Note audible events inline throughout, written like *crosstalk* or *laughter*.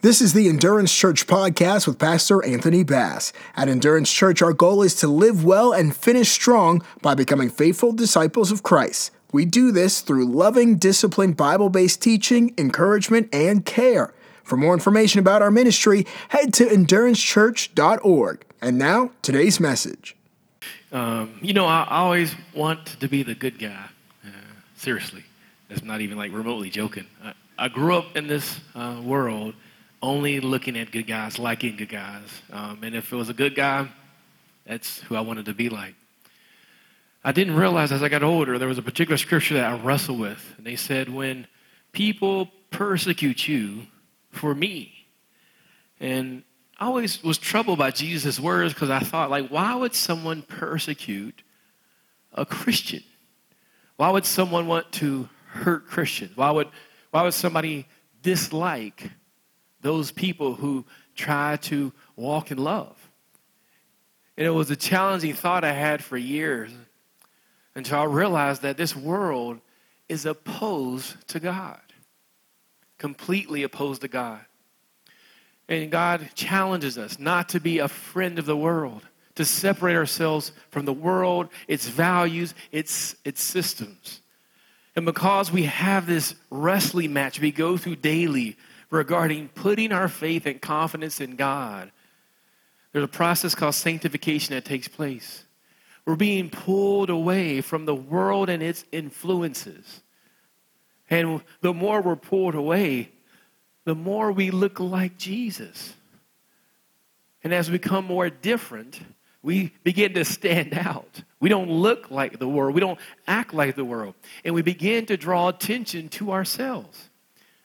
This is the Endurance Church podcast with Pastor Anthony Bass. At Endurance Church, our goal is to live well and finish strong by becoming faithful disciples of Christ. We do this through loving, disciplined, Bible based teaching, encouragement, and care. For more information about our ministry, head to endurancechurch.org. And now, today's message. Um, you know, I, always want to be the good guy. Uh, seriously, that's not even like remotely joking. I, I grew up in this uh, world only looking at good guys, liking good guys. Um, and if it was a good guy, that's who I wanted to be like. I didn't realize as I got older, there was a particular scripture that I wrestled with. And they said, when people persecute you for me. And I always was troubled by Jesus' words because I thought, like, why would someone persecute a Christian? Why would someone want to hurt Christians? Why would, why would somebody dislike those people who try to walk in love? And it was a challenging thought I had for years until I realized that this world is opposed to God, completely opposed to God. And God challenges us not to be a friend of the world, to separate ourselves from the world, its values, its, its systems. And because we have this wrestling match we go through daily regarding putting our faith and confidence in God, there's a process called sanctification that takes place. We're being pulled away from the world and its influences. And the more we're pulled away, the more we look like Jesus. And as we become more different, we begin to stand out. We don't look like the world. We don't act like the world. And we begin to draw attention to ourselves.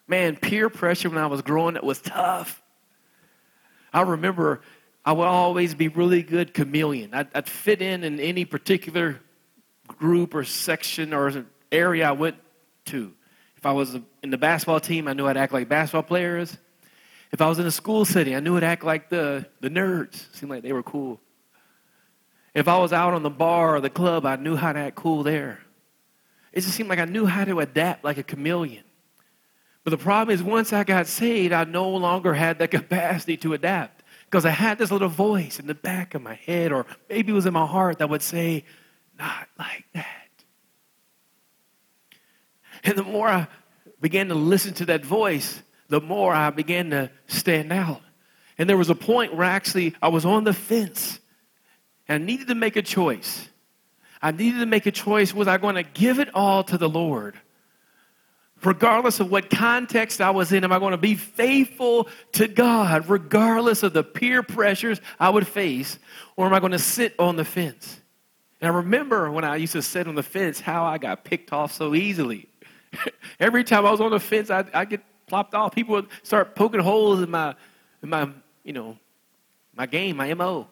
Man, peer pressure when I was growing up was tough. I remember I would always be really good chameleon. I'd, I'd fit in in any particular group or section or area I went to. If I was in the basketball team, I knew I'd act like basketball players. If I was in a school setting, I knew I'd act like the, the nerds. Seemed like they were cool. If I was out on the bar or the club, I knew how to act cool there. It just seemed like I knew how to adapt like a chameleon. But the problem is, once I got saved, I no longer had the *laughs* capacity to adapt because I had this little voice in the back of my head, or maybe it was in my heart, that would say, Not like that. And the more I began to listen to that voice, the more I began to stand out. And there was a point where actually I was on the fence and I needed to make a choice. I needed to make a choice was I going to give it all to the Lord? Regardless of what context I was in, am I going to be faithful to God, regardless of the peer pressures I would face, or am I going to sit on the fence? And I remember when I used to sit on the fence, how I got picked off so easily. *laughs* Every time I was on the fence, I, I get plopped off. People would start poking holes in my, in my, you know, my game, my MO.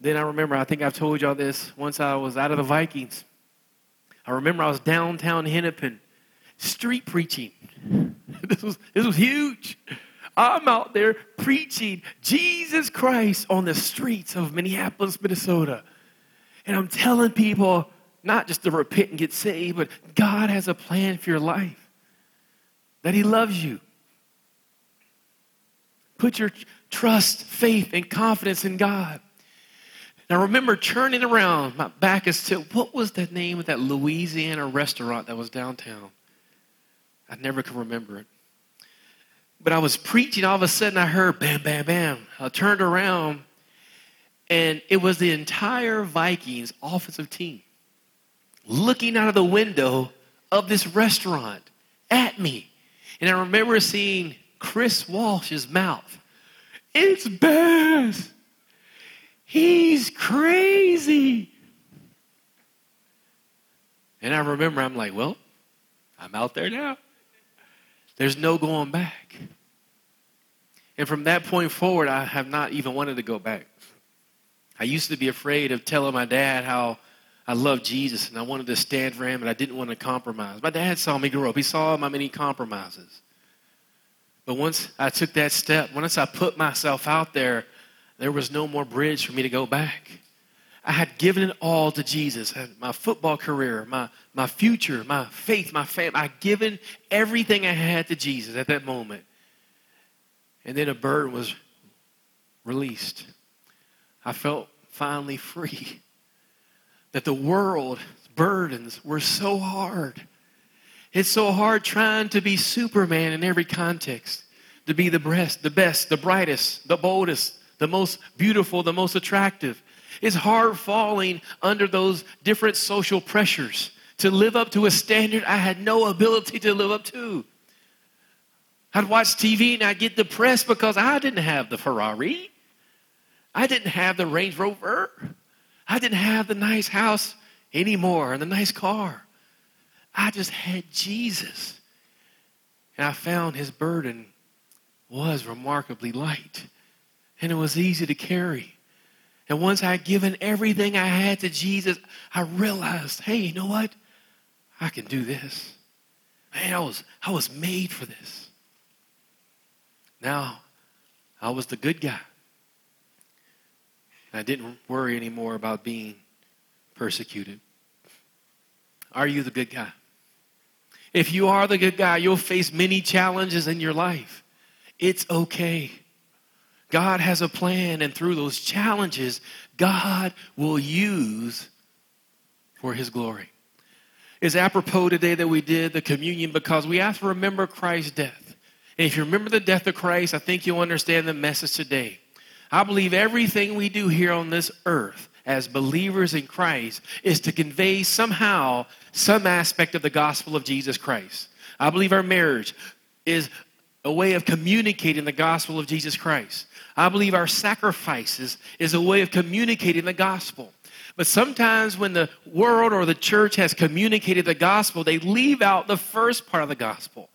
Then I remember, I think I've told y'all this, once I was out of the Vikings. I remember I was downtown Hennepin, street preaching. *laughs* this, was, this was huge. I'm out there preaching Jesus Christ on the streets of Minneapolis, Minnesota. And I'm telling people, not just to repent and get saved, but God has a plan for your life, that He loves you. Put your trust, faith, and confidence in God. Now remember turning around, my back is to what was the name of that Louisiana restaurant that was downtown? I never can remember it. But I was preaching, all of a sudden I heard bam, bam, bam. I turned around, and it was the entire Vikings offensive team looking out of the window of this restaurant at me. And I remember seeing Chris Walsh's mouth. It's Bass. He's crazy. And I remember I'm like, well, I'm out there now. There's no going back. And from that point forward, I have not even wanted to go back. I used to be afraid of telling my dad how I loved Jesus and I wanted to stand for him and I didn't want to compromise. My dad saw me grow up, he saw my many compromises. But once I took that step, once I put myself out there, there was no more bridge for me to go back. I had given it all to Jesus. my football career, my, my future, my faith, my family. I'd given everything I had to Jesus at that moment. and then a burden was released. I felt finally free. That the world's burdens were so hard. It's so hard trying to be Superman in every context, to be the best, the best, the brightest, the boldest, the most beautiful, the most attractive. It's hard falling under those different social pressures to live up to a standard I had no ability to live up to. I'd watch TV and I'd get depressed because I didn't have the Ferrari. I didn't have the Range Rover. I didn't have the nice house anymore and the nice car. I just had Jesus. And I found his burden was remarkably light and it was easy to carry. And once I had given everything I had to Jesus, I realized, hey, you know what? I can do this. Man, I was, I was made for this. Now, I was the good guy. I didn't worry anymore about being persecuted. Are you the good guy? If you are the good guy, you'll face many challenges in your life. It's okay. God has a plan, and through those challenges, God will use for his glory. It's apropos today that we did the communion because we have to remember Christ's death. And if you remember the death of Christ, I think you'll understand the message today. I believe everything we do here on this earth as believers in Christ is to convey somehow some aspect of the gospel of Jesus Christ. I believe our marriage is a way of communicating the gospel of Jesus Christ. I believe our sacrifices is a way of communicating the gospel. But sometimes when the world or the church has communicated the gospel, they leave out the first part of the gospel,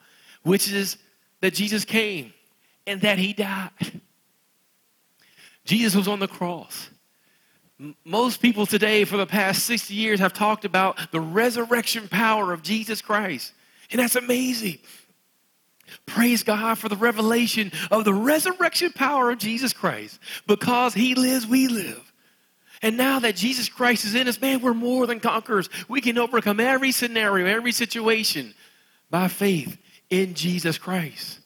which is that Jesus came and that he died. Jesus was on the cross. Most people today, for the past 60 years, have talked about the resurrection power of Jesus Christ. And that's amazing. Praise God for the revelation of the resurrection power of Jesus Christ. Because He lives, we live. And now that Jesus Christ is in us, man, we're more than conquerors. We can overcome every scenario, every situation by faith in Jesus Christ.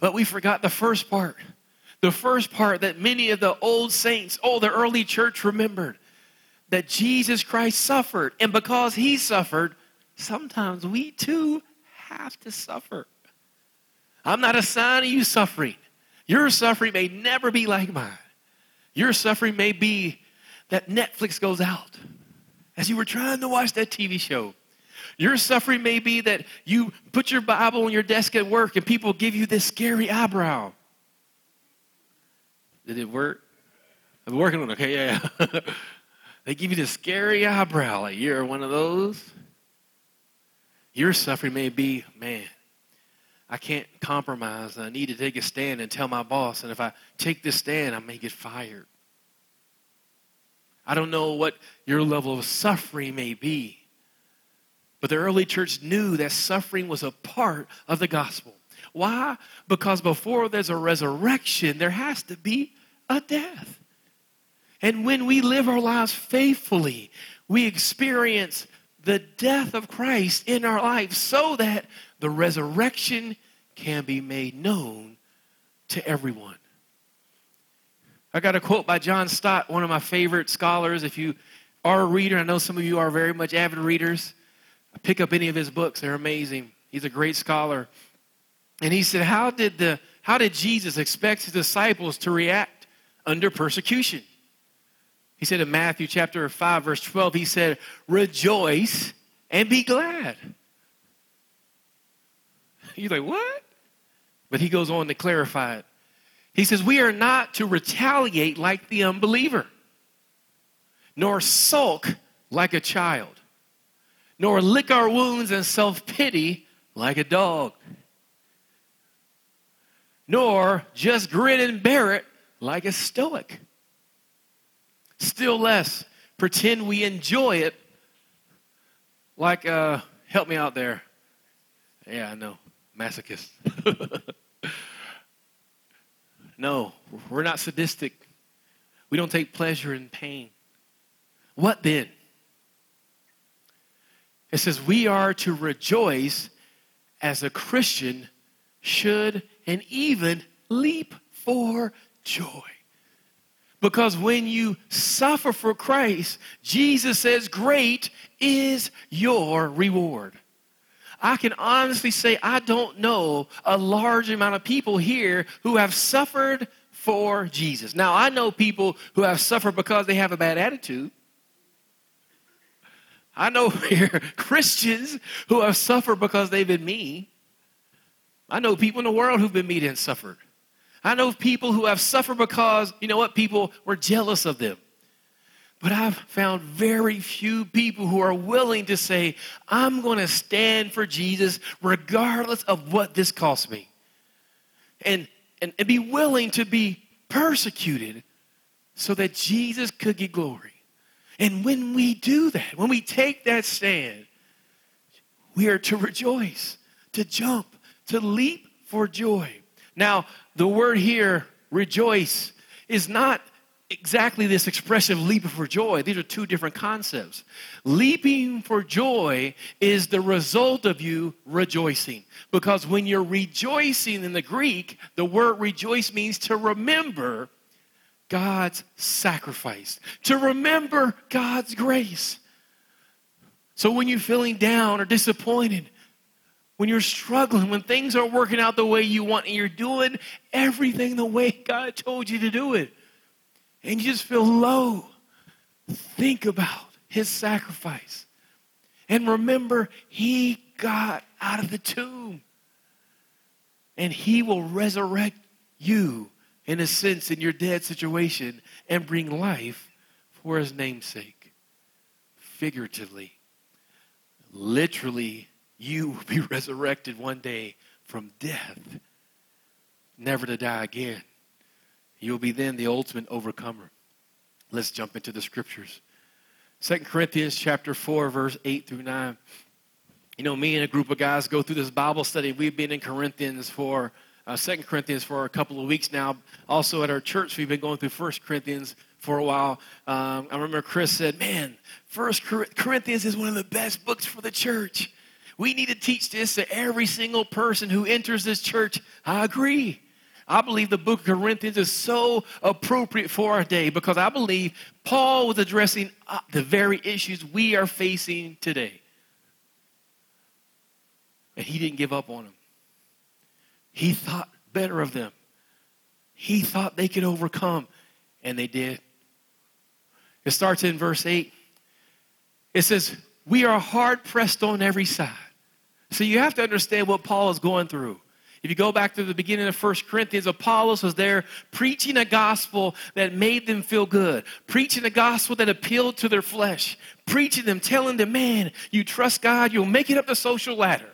But we forgot the first part the first part that many of the old saints, oh, the early church remembered that Jesus Christ suffered. And because he suffered, sometimes we too have to suffer. I'm not a sign of you suffering. Your suffering may never be like mine. Your suffering may be that Netflix goes out as you were trying to watch that TV show. Your suffering may be that you put your Bible on your desk at work and people give you this scary eyebrow. Did it work? I'm working on it. Okay, yeah, yeah. *laughs* they give you this scary eyebrow, like you're one of those. Your suffering may be, man, I can't compromise. I need to take a stand and tell my boss. And if I take this stand, I may get fired. I don't know what your level of suffering may be. But the early church knew that suffering was a part of the gospel. Why? Because before there's a resurrection, there has to be a death. And when we live our lives faithfully, we experience the death of Christ in our lives so that the resurrection can be made known to everyone. I got a quote by John Stott, one of my favorite scholars. If you are a reader, I know some of you are very much avid readers. Pick up any of his books, they're amazing. He's a great scholar. And he said, How did, the, how did Jesus expect his disciples to react under persecution. He said in Matthew chapter 5, verse 12, he said, Rejoice and be glad. You're like, what? But he goes on to clarify it. He says, We are not to retaliate like the unbeliever, nor sulk like a child, nor lick our wounds in self pity like a dog, nor just grin and bear it like a stoic. Still less, pretend we enjoy it like, uh, help me out there. Yeah, I know, masochist. *laughs* no, we're not sadistic. We don't take pleasure in pain. What then? It says we are to rejoice as a Christian should and even leap for joy. Because when you suffer for Christ, Jesus says, Great is your reward. I can honestly say I don't know a large amount of people here who have suffered for Jesus. Now, I know people who have suffered because they have a bad attitude. I know *laughs* here Christians who have suffered because they've been mean. I know people in the world who've been mean and suffered. I know people who have suffered because, you know what, people were jealous of them. But I've found very few people who are willing to say, I'm going to stand for Jesus regardless of what this costs me. And, and, and be willing to be persecuted so that Jesus could get glory. And when we do that, when we take that stand, we are to rejoice, to jump, to leap for joy. Now, the word here, rejoice, is not exactly this expressive leap for joy. These are two different concepts. Leaping for joy is the result of you rejoicing. Because when you're rejoicing in the Greek, the word rejoice means to remember God's sacrifice, to remember God's grace. So when you're feeling down or disappointed, when you're struggling, when things aren't working out the way you want, and you're doing everything the way God told you to do it, and you just feel low, think about his sacrifice. And remember, he got out of the tomb. And he will resurrect you, in a sense, in your dead situation and bring life for his namesake. Figuratively, literally, you will be *laughs* resurrected one day from death, never to die again. You'll be then the ultimate overcomer. Let's jump into the scriptures. Second Corinthians chapter 4, verse 8 through 9. You know, me and a group of guys go through this Bible study. We've been in Corinthians for uh, 2 Corinthians for a couple of weeks now. Also at our church, we've been going through First Corinthians for a while. Um, I remember Chris said, man, First Corinthians is one of the best books for the church. We need to teach this to every single person who enters this church. I agree. I believe the book of Corinthians is so appropriate for our day because I believe Paul was addressing uh, the very issues we are facing today. And he didn't give up on them. He thought better of them. He thought they could overcome, and they did. It starts in verse 8. It says, We are hard pressed on every side. So you have to understand what Paul is going through. If you go back to the beginning of First Corinthians, Apollos was there preaching a gospel that made them feel good, preaching a gospel that appealed to their flesh, preaching them, telling them, man, you trust God, you'll make it up the social ladder.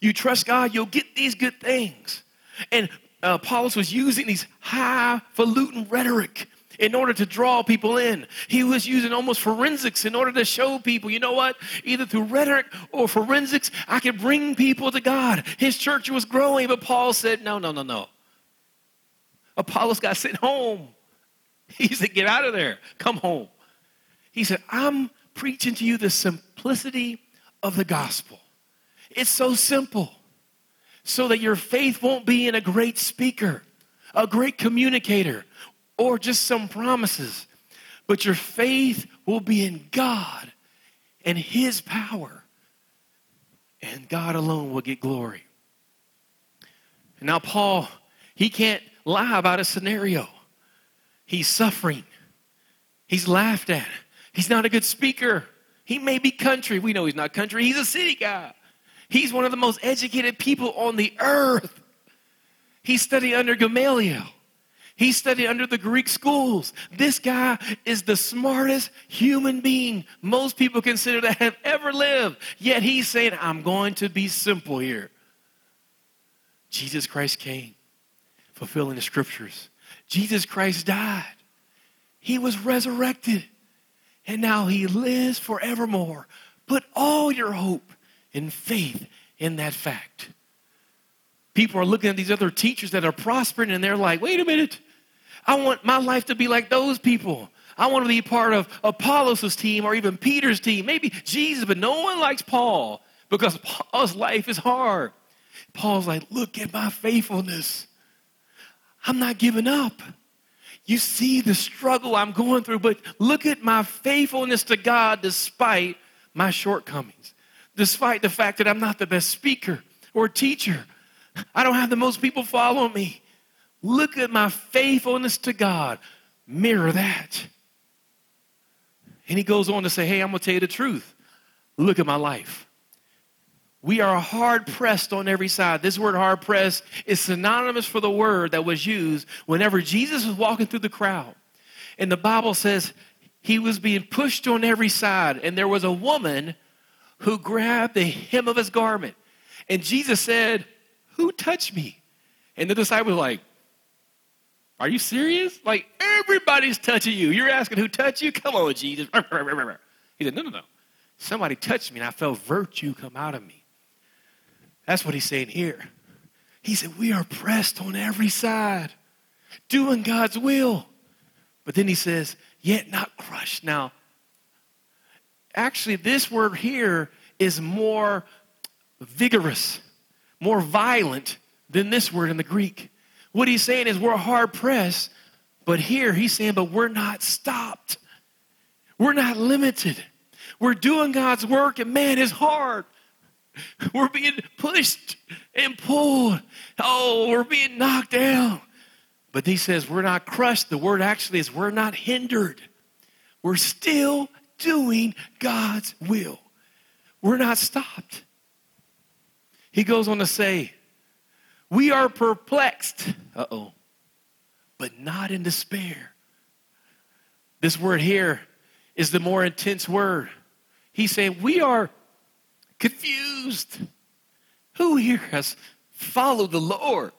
You trust God, you'll get these good things. And uh, Apollos was using these highfalutin rhetoric in order to draw people in. He was using almost forensics in order to show people, you know what? Either through rhetoric or forensics, I could bring people to God. His church was growing, but Paul said, no, no, no, no. Apollos got sent home. *laughs* He said, get out of there. Come home. He said, I'm preaching to you the simplicity of the gospel. It's so simple so that your faith won't be in a great speaker, a great communicator, or just some promises, but your faith will be in God and His power, and God alone will get glory. Now, Paul, he can't lie about a scenario. He's suffering, he's laughed at, he's not a good speaker. He may be country. We know he's not country, he's a city guy. He's one of the most educated people on the earth. He studied under Gamaliel. He studied under the Greek schools. This guy is the smartest human being most people consider to have ever lived. Yet he's saying, I'm going to be simple here. Jesus Christ came, fulfilling the scriptures. Jesus Christ died. He was resurrected. And now he lives forevermore. Put all your hope and faith in that fact people are looking at these other teachers that are prospering and they're like, wait a minute, I want my life to be like those people. I want to be part of Apollos' team or even Peter's team, maybe Jesus, but no one likes Paul because Paul's life is hard. Paul's like, look at my faithfulness. I'm not giving up. You see the struggle I'm going through, but look at my faithfulness to God despite my shortcomings, despite the fact that I'm not the best speaker or teacher. I don't have the most people follow me. Look at my faithfulness to God. Mirror that. And he goes on to say, Hey, I'm going to tell you the truth. Look at my life. We are hard pressed on every side. This word hard pressed is synonymous for the word that was used whenever Jesus was walking through the crowd. And the Bible says he was being pushed on every side, and there was a woman who grabbed the hem of his garment. And Jesus said, Who touched me? And the disciples like, Are you serious? Like, everybody's touching you. You're asking who touched you? Come on, Jesus. *laughs* He said, No, no, no. Somebody touched me, and I felt virtue come out of me. That's what he's saying here. He said, We are pressed on every side, doing God's will. But then he says, Yet not crushed. Now, actually, this word here is more vigorous, more violent than this word in the Greek. What he's saying is, We're hard pressed, but here he's saying, But we're not stopped. We're not limited. We're doing God's work, and man, it's hard. *laughs* We're being pushed and pulled. Oh, we're being knocked down. But he says we're not crushed. The word actually is we're not hindered. We're still doing God's will. We're not stopped. He goes on to say, We are perplexed. Uh oh. But not in despair. This word here is the more intense word. He's saying, We are confused. Who here has followed the Lord?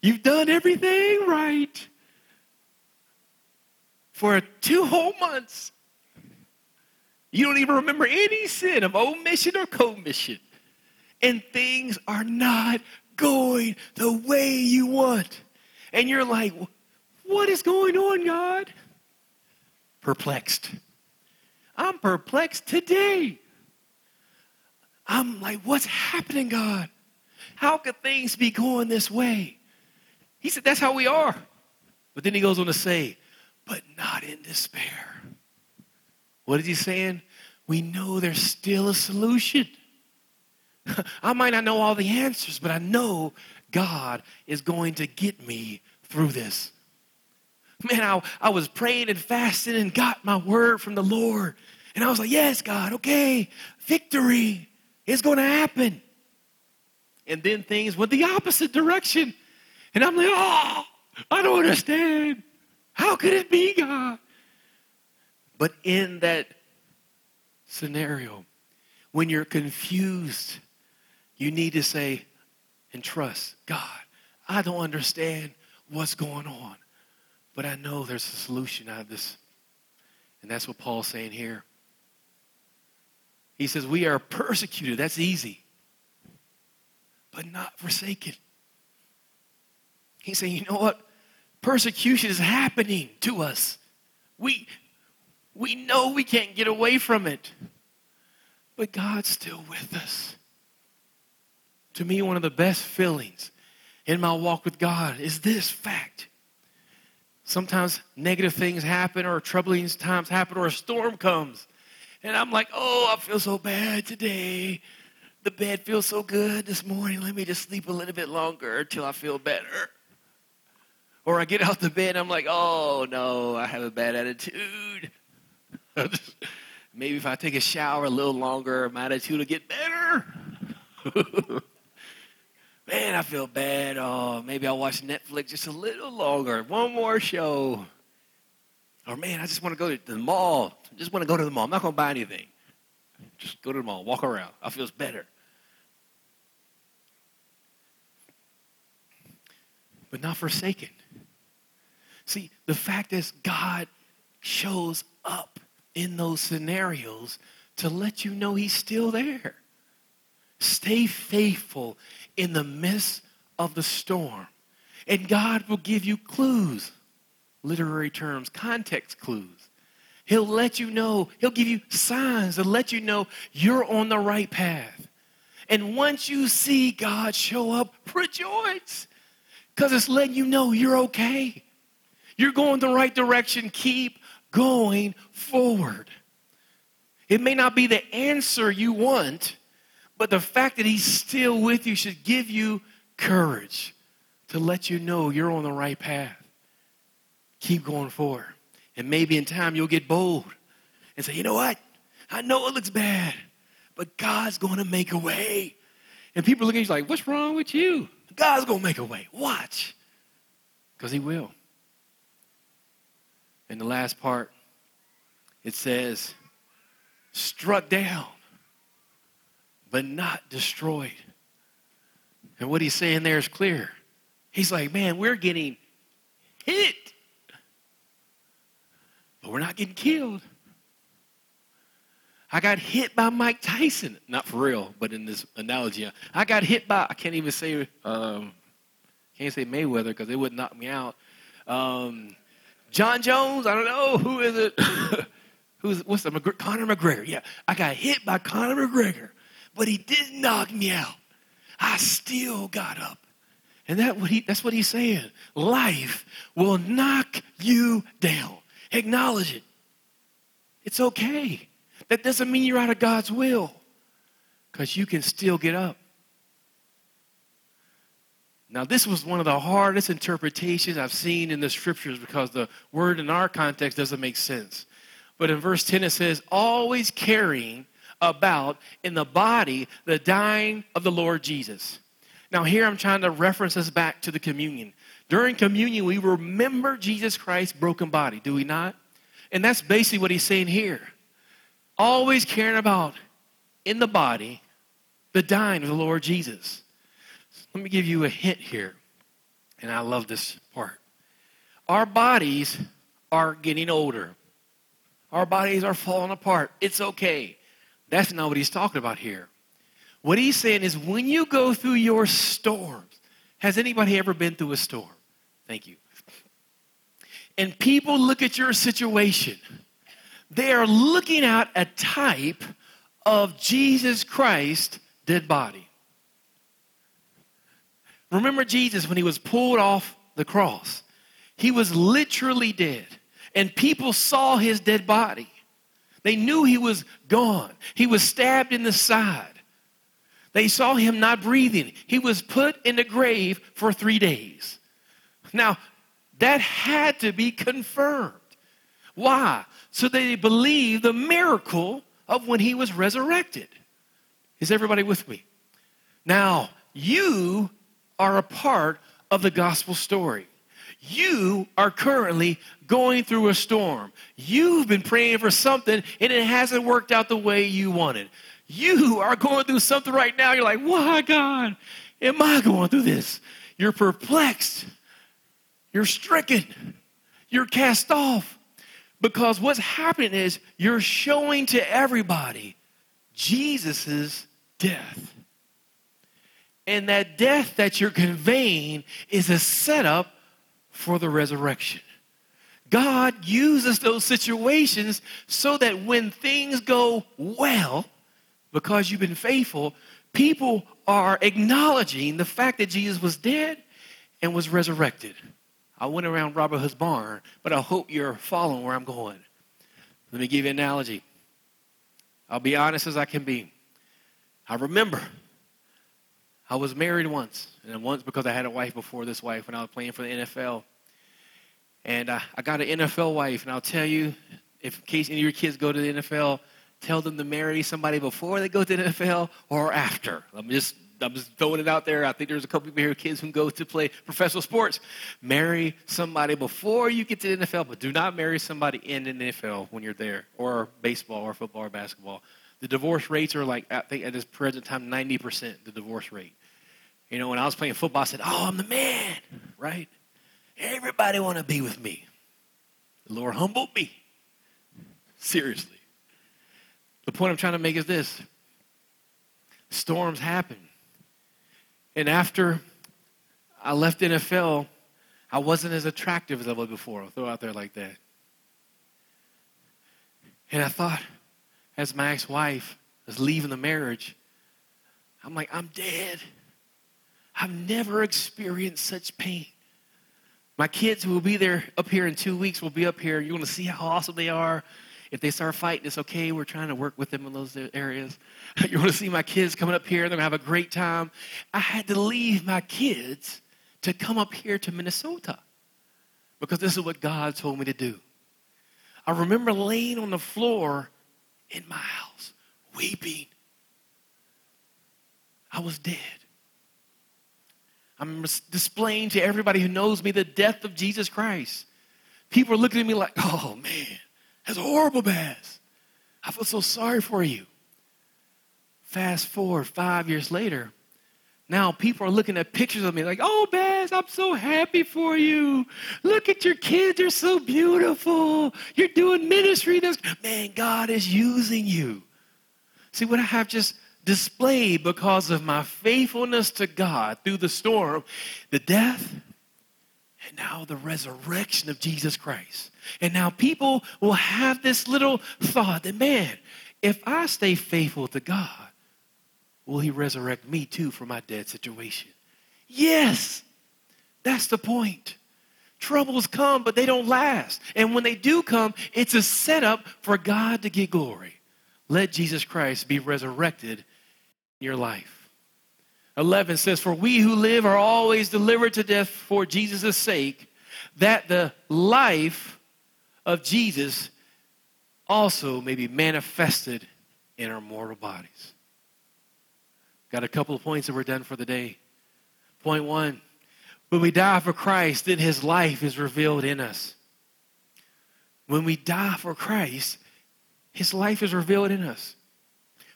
You've done everything right for two whole months. You don't even remember any sin of omission or commission. And things are not going the way you want. And you're like, what is going on, God? Perplexed. I'm perplexed today. I'm like, what's happening, God? How could things be going this way? He said, that's how we are. But then he goes on to say, but not in despair. What is he saying? We know there's still a solution. *laughs* I might not know all the answers, but I know God is going to get me through this. Man, I, I was praying and fasting and got my word from the Lord. And I was like, yes, God, okay, victory is going to happen. And then things went the opposite direction. And I'm like, oh, I don't understand. How could it be, God? But in that scenario, when you're confused, you need to say and trust God. I don't understand what's going on, but I know there's a solution out of this. And that's what Paul's saying here. He says, We are persecuted. That's easy, but not forsaken. He's saying, You know what? Persecution is happening to us. We, we know we can't get away from it, but God's still with us. To me, one of the best feelings in my walk with God is this fact. Sometimes negative things happen, or troubling times happen, or a storm comes. And I'm like, oh, I feel so bad today. The bed feels so good this morning. Let me just sleep a little bit longer until I feel better. Or I get out the bed and I'm like, oh no, I have a bad attitude. *laughs* Maybe if I take a shower a little longer, my attitude will get better. *laughs* Man, I feel bad. Oh, maybe I'll watch Netflix just a little longer. One more show. Or man, I just want to go to the mall. I just want to go to the mall. I'm not going to buy anything. Just go to the mall, walk around. I feel better. But not forsaken. See, the fact is, God shows up in those scenarios to let you know He's still there. Stay faithful in the midst of the storm, and God will give you clues literary terms, context clues. He'll let you know, he'll give you signs to let you know you're on the right path. And once you see God show up, rejoice. Because it's letting you know you're okay. You're going the right direction. Keep going forward. It may not be the answer you want, but the fact that He's still with you should give you courage to let you know you're on the right path. Keep going forward. And maybe in time you'll get bold and say, you know what? I know it looks bad, but God's going to make a way. And people look at you like, what's wrong with you? God's going to make a way. Watch. Because He will. And the last part, it says, struck down, but not destroyed. And what he's saying there is clear. He's like, man, we're getting hit, but we're not getting killed. I got hit by Mike Tyson. Not for real, but in this analogy, I got hit by, I can't even say, um, can't say Mayweather because it would knock me out. Um, Jon Jones, I don't know. Who is it? *coughs* Who's, what's the, Conor McGregor. Yeah, I got hit by Conor McGregor, but he didn't knock me out. I still got up. And that what he, that's what he's saying. Life will knock you down. Acknowledge it. It's okay. That doesn't mean you're out of God's will because you can still get up. Now, this was one of the hardest interpretations I've seen in the scriptures because the word in our context doesn't make sense. But in verse 10, it says, always carrying about in the body the dying of the Lord Jesus. Now, here I'm trying to reference us back to the communion. During communion, we remember Jesus Christ's broken body, do we not? And that's basically what he's saying here always caring about in the body the dying of the Lord Jesus. Let me give you a hint here, and I love this part. Our bodies are getting older, our bodies are falling apart. It's okay. That's not what he's talking about here. What he's saying is when you go through your storms, has anybody ever been through a storm? Thank you. And people look at your situation they are looking at a type of Jesus Christ dead body. Remember Jesus when he was pulled off the cross? He was literally dead, and people saw his dead body. They knew he was gone. He was stabbed in the side. They saw him not breathing. He was put in the grave for three days. Now, that had to be confirmed. Why? So they believe the miracle of when he was resurrected. Is everybody with me? Now, you are a part of the gospel story. You are currently going through a storm. You've been praying for something and it hasn't worked out the way you wanted. You are going through something right now. You're like, why, God, am I going through this? You're perplexed. You're stricken. You're cast off. Because what's happening is you're showing to everybody Jesus' death. And that death that you're conveying is a setup for the resurrection. God uses those situations so that when things go well, because you've been faithful, people are acknowledging the fact that Jesus was dead and was resurrected. I went around Robin Hood's barn, but I hope you're following where I'm going. Let me give you an analogy. I'll be honest as I can be. I remember I was married once, and once because I had a wife before this wife when I was playing for the NFL. And I, I got an NFL wife, and I'll tell you, if in case any of your kids go to the NFL, tell them to marry somebody before they go to the NFL or after. I'm just I'm just throwing it out there. I think there's a couple people here, kids who go to play professional sports. Marry somebody before you get to the NFL, but do not marry somebody in the NFL when you're there, or baseball, or football, or basketball. The divorce rates are like, I think at this present time, 90% the divorce rate. You know, when I was playing football, I said, Oh, I'm the man, right? Everybody want to be with me. The Lord humbled me. Seriously. The point I'm trying to make is this storms happen. And after I left NFL, I wasn't as attractive as I was before. I'll throw out there like that. And I thought, as my ex wife was leaving the marriage, I'm like, I'm dead. I've never experienced such pain. My kids who will be there up here in two weeks will be up here. You want to see how awesome they are. If they start fighting, it's okay. We're trying to work with them in those areas. *laughs* You want to see my kids coming up here. They're going to have a great time. I had to leave my kids to come up here to Minnesota because this is what God told me to do. I remember laying on the floor in my house, weeping. I was dead. I'm displaying to everybody who knows me the death of Jesus Christ. People are looking at me like, oh man, that's horrible, Baz. I feel so sorry for you. Fast forward five years later, now people are looking at pictures of me like, oh, Baz, I'm so happy for you. Look at your kids, they're so beautiful. You're doing ministry. That's, man, God is using you. See what I have just displayed because of my faithfulness to God through the storm, the death, and now the resurrection of Jesus Christ. And now people will have this little thought that, man, if I stay faithful to God, will He resurrect me too from my dead situation? Yes, that's the point. Troubles come, but they don't last. And when they do come, it's a setup for God to get glory. Let Jesus Christ be resurrected your life. 11 says, For we who live are always delivered to death for Jesus' sake, that the life of Jesus also may be manifested in our mortal bodies. Got a couple of points that we're done for the day. Point one when we die for Christ, then his life is revealed in us. When we die for Christ, his life is revealed in us.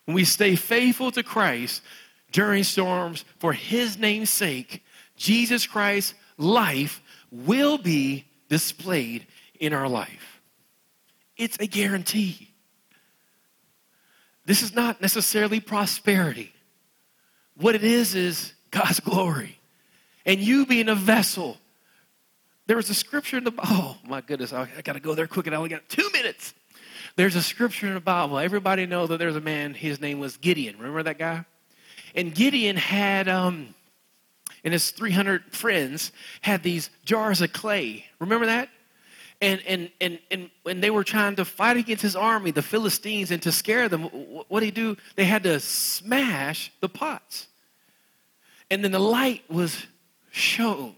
When we stay faithful to Christ during storms for his name's sake, Jesus Christ's life will be displayed in our life. It's a guarantee. This is not necessarily prosperity. What it is is God's glory. And you being a vessel. There was a scripture in the oh my goodness, I, I gotta go there quick and I only got two minutes. There's a scripture in the Bible. Everybody knows that there's a man, his name was Gideon. Remember that guy? And Gideon had, um, and his 300 friends had these jars of clay. Remember that? And, and, and, and when they were trying to fight against his army, the Philistines, and to scare them, what did he do? They had to smash the pots. And then the light was shown.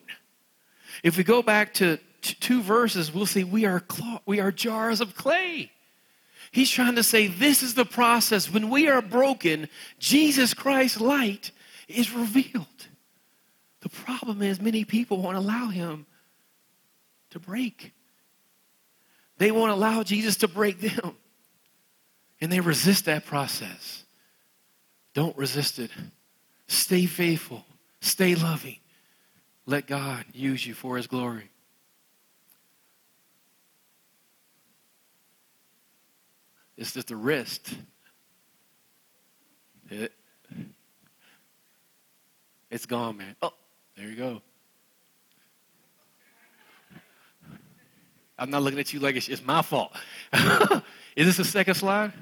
If we go back to two verses, we'll see we are, we are jars of clay. He's trying to say this is the process. When we are broken, Jesus Christ's light is revealed. The problem is, many people won't allow him to break. They won't allow Jesus to break them. And they resist that process. Don't resist it. Stay faithful. Stay loving. Let God use you for his glory. It's just a wrist. It, it's gone, man. Oh, there you go. I'm not looking at you like it's, it's my fault. *laughs* Is this the second slide?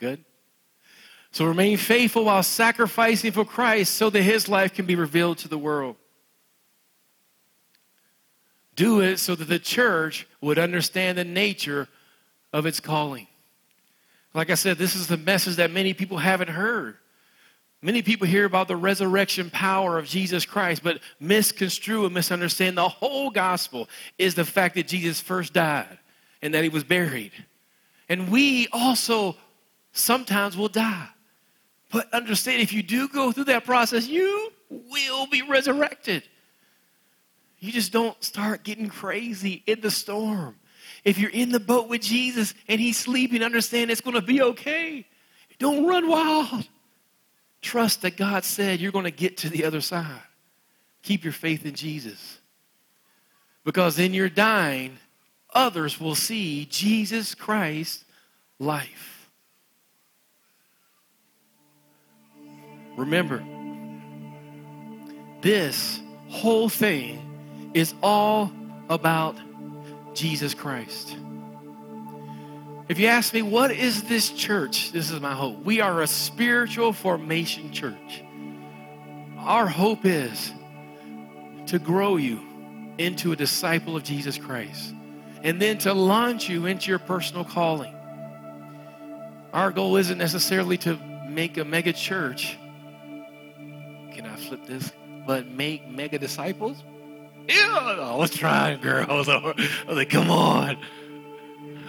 Good. So remain faithful while sacrificing for Christ so that his life can be revealed to the world. Do it so that the church would understand the nature of its calling. Like I said, this is the message that many people haven't heard. Many people hear about the resurrection power of Jesus Christ, but misconstrue and misunderstand the whole gospel is the fact that Jesus first died and that he was buried. And we also sometimes will die. But understand if you do go through that process, you will be resurrected. You just don't start getting crazy in the storm. If you're in the boat with Jesus and he's sleeping, understand it's going to be okay. Don't run wild. Trust that God said you're going to get to the other side. Keep your faith in Jesus. Because in your dying, others will see Jesus Christ's life. Remember, this whole thing is all about Jesus Christ. If you ask me, what is this church? This is my hope. We are a spiritual formation church. Our hope is to grow you into a disciple of Jesus Christ and then to launch you into your personal calling. Our goal isn't necessarily to make a mega church. Can I flip this? But make mega disciples? I was trying, girls. *laughs* I was like, come on. *laughs*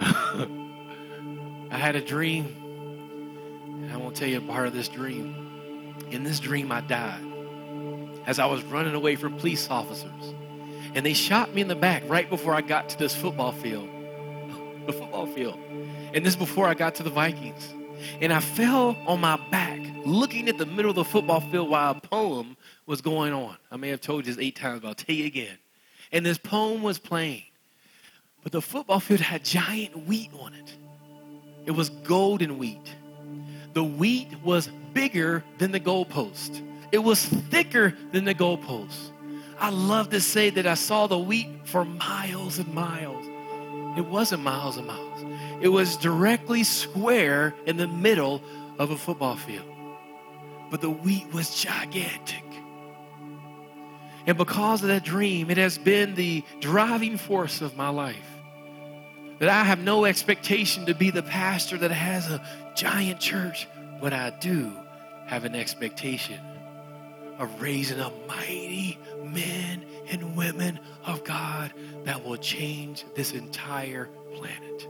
I had a dream, and I won't tell you a part of this dream. In this dream, I died as I was running away from police officers. And they shot me in the back right before I got to this football field. *laughs* The football field. And this before I got to the Vikings. And I fell on my back looking at the middle of the football field while a poem was going on. I may have told you this eight times, but I'll tell you again. And this poem was playing. But the football field had giant wheat on it. It was golden wheat. The wheat was bigger than the goalpost. It was thicker than the goalpost. I love to say that I saw the wheat for miles and miles. It wasn't miles and miles. It was directly square in the middle of a football field. But the wheat was gigantic. And because of that dream, it has been the driving force of my life. That I have no expectation to be the pastor that has a giant church, but I do have an expectation of raising up mighty men and women of God that will change this entire planet.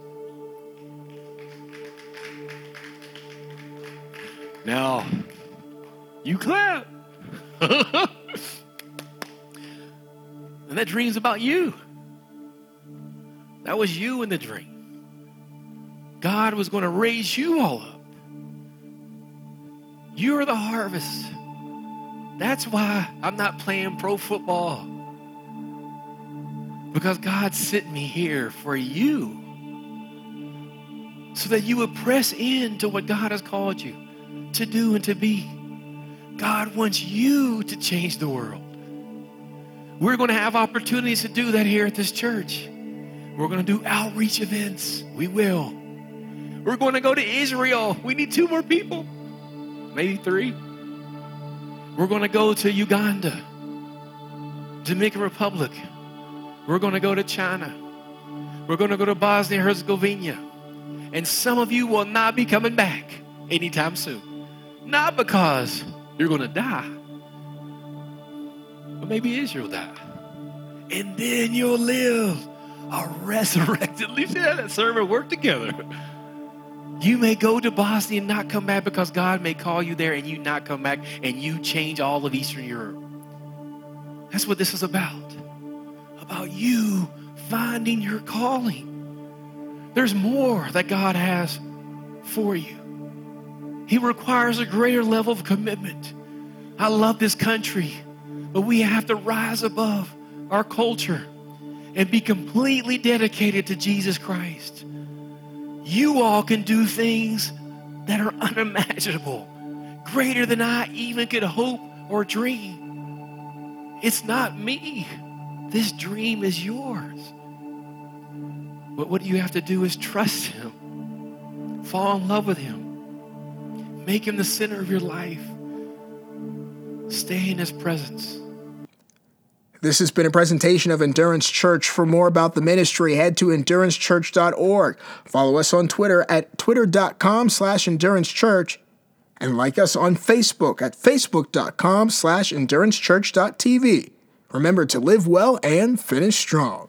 Now, you clap. *laughs* and that dream's about you. That was you in the dream. God was going to raise you all up. You are the harvest. That's why I'm not playing pro football. Because God sent me here for you. So that you would press into what God has called you to do and to be. God wants you to change the world. We're going to have opportunities to do that here at this church. We're going to do outreach events. We will. We're going to go to Israel. We need two more people, maybe three. We're going to go to Uganda, Dominican Republic. We're going to go to China. We're going to go to Bosnia Herzegovina. And some of you will not be coming back anytime soon. Not because you're going to die, but maybe Israel die. And then you'll live a resurrected. *laughs* At least that servant work together. You may go to Bosnia and not come back because God may call you there and you not come back and you change all of Eastern Europe. That's what this is about. About you finding your calling. There's more that God has for you. He requires a greater level of commitment. I love this country, but we have to rise above our culture and be completely dedicated to Jesus Christ. You all can do things that are unimaginable, greater than I even could hope or dream. It's not me. This dream is yours. But what you have to do is trust Him, fall in love with Him, make Him the center of your life, stay in His presence. This has been a presentation of Endurance Church. For more about the ministry, head to endurancechurch.org. Follow us on Twitter at twitter.com slash endurancechurch and like us on Facebook at facebook.com slash endurancechurch.tv. Remember to live well and finish strong.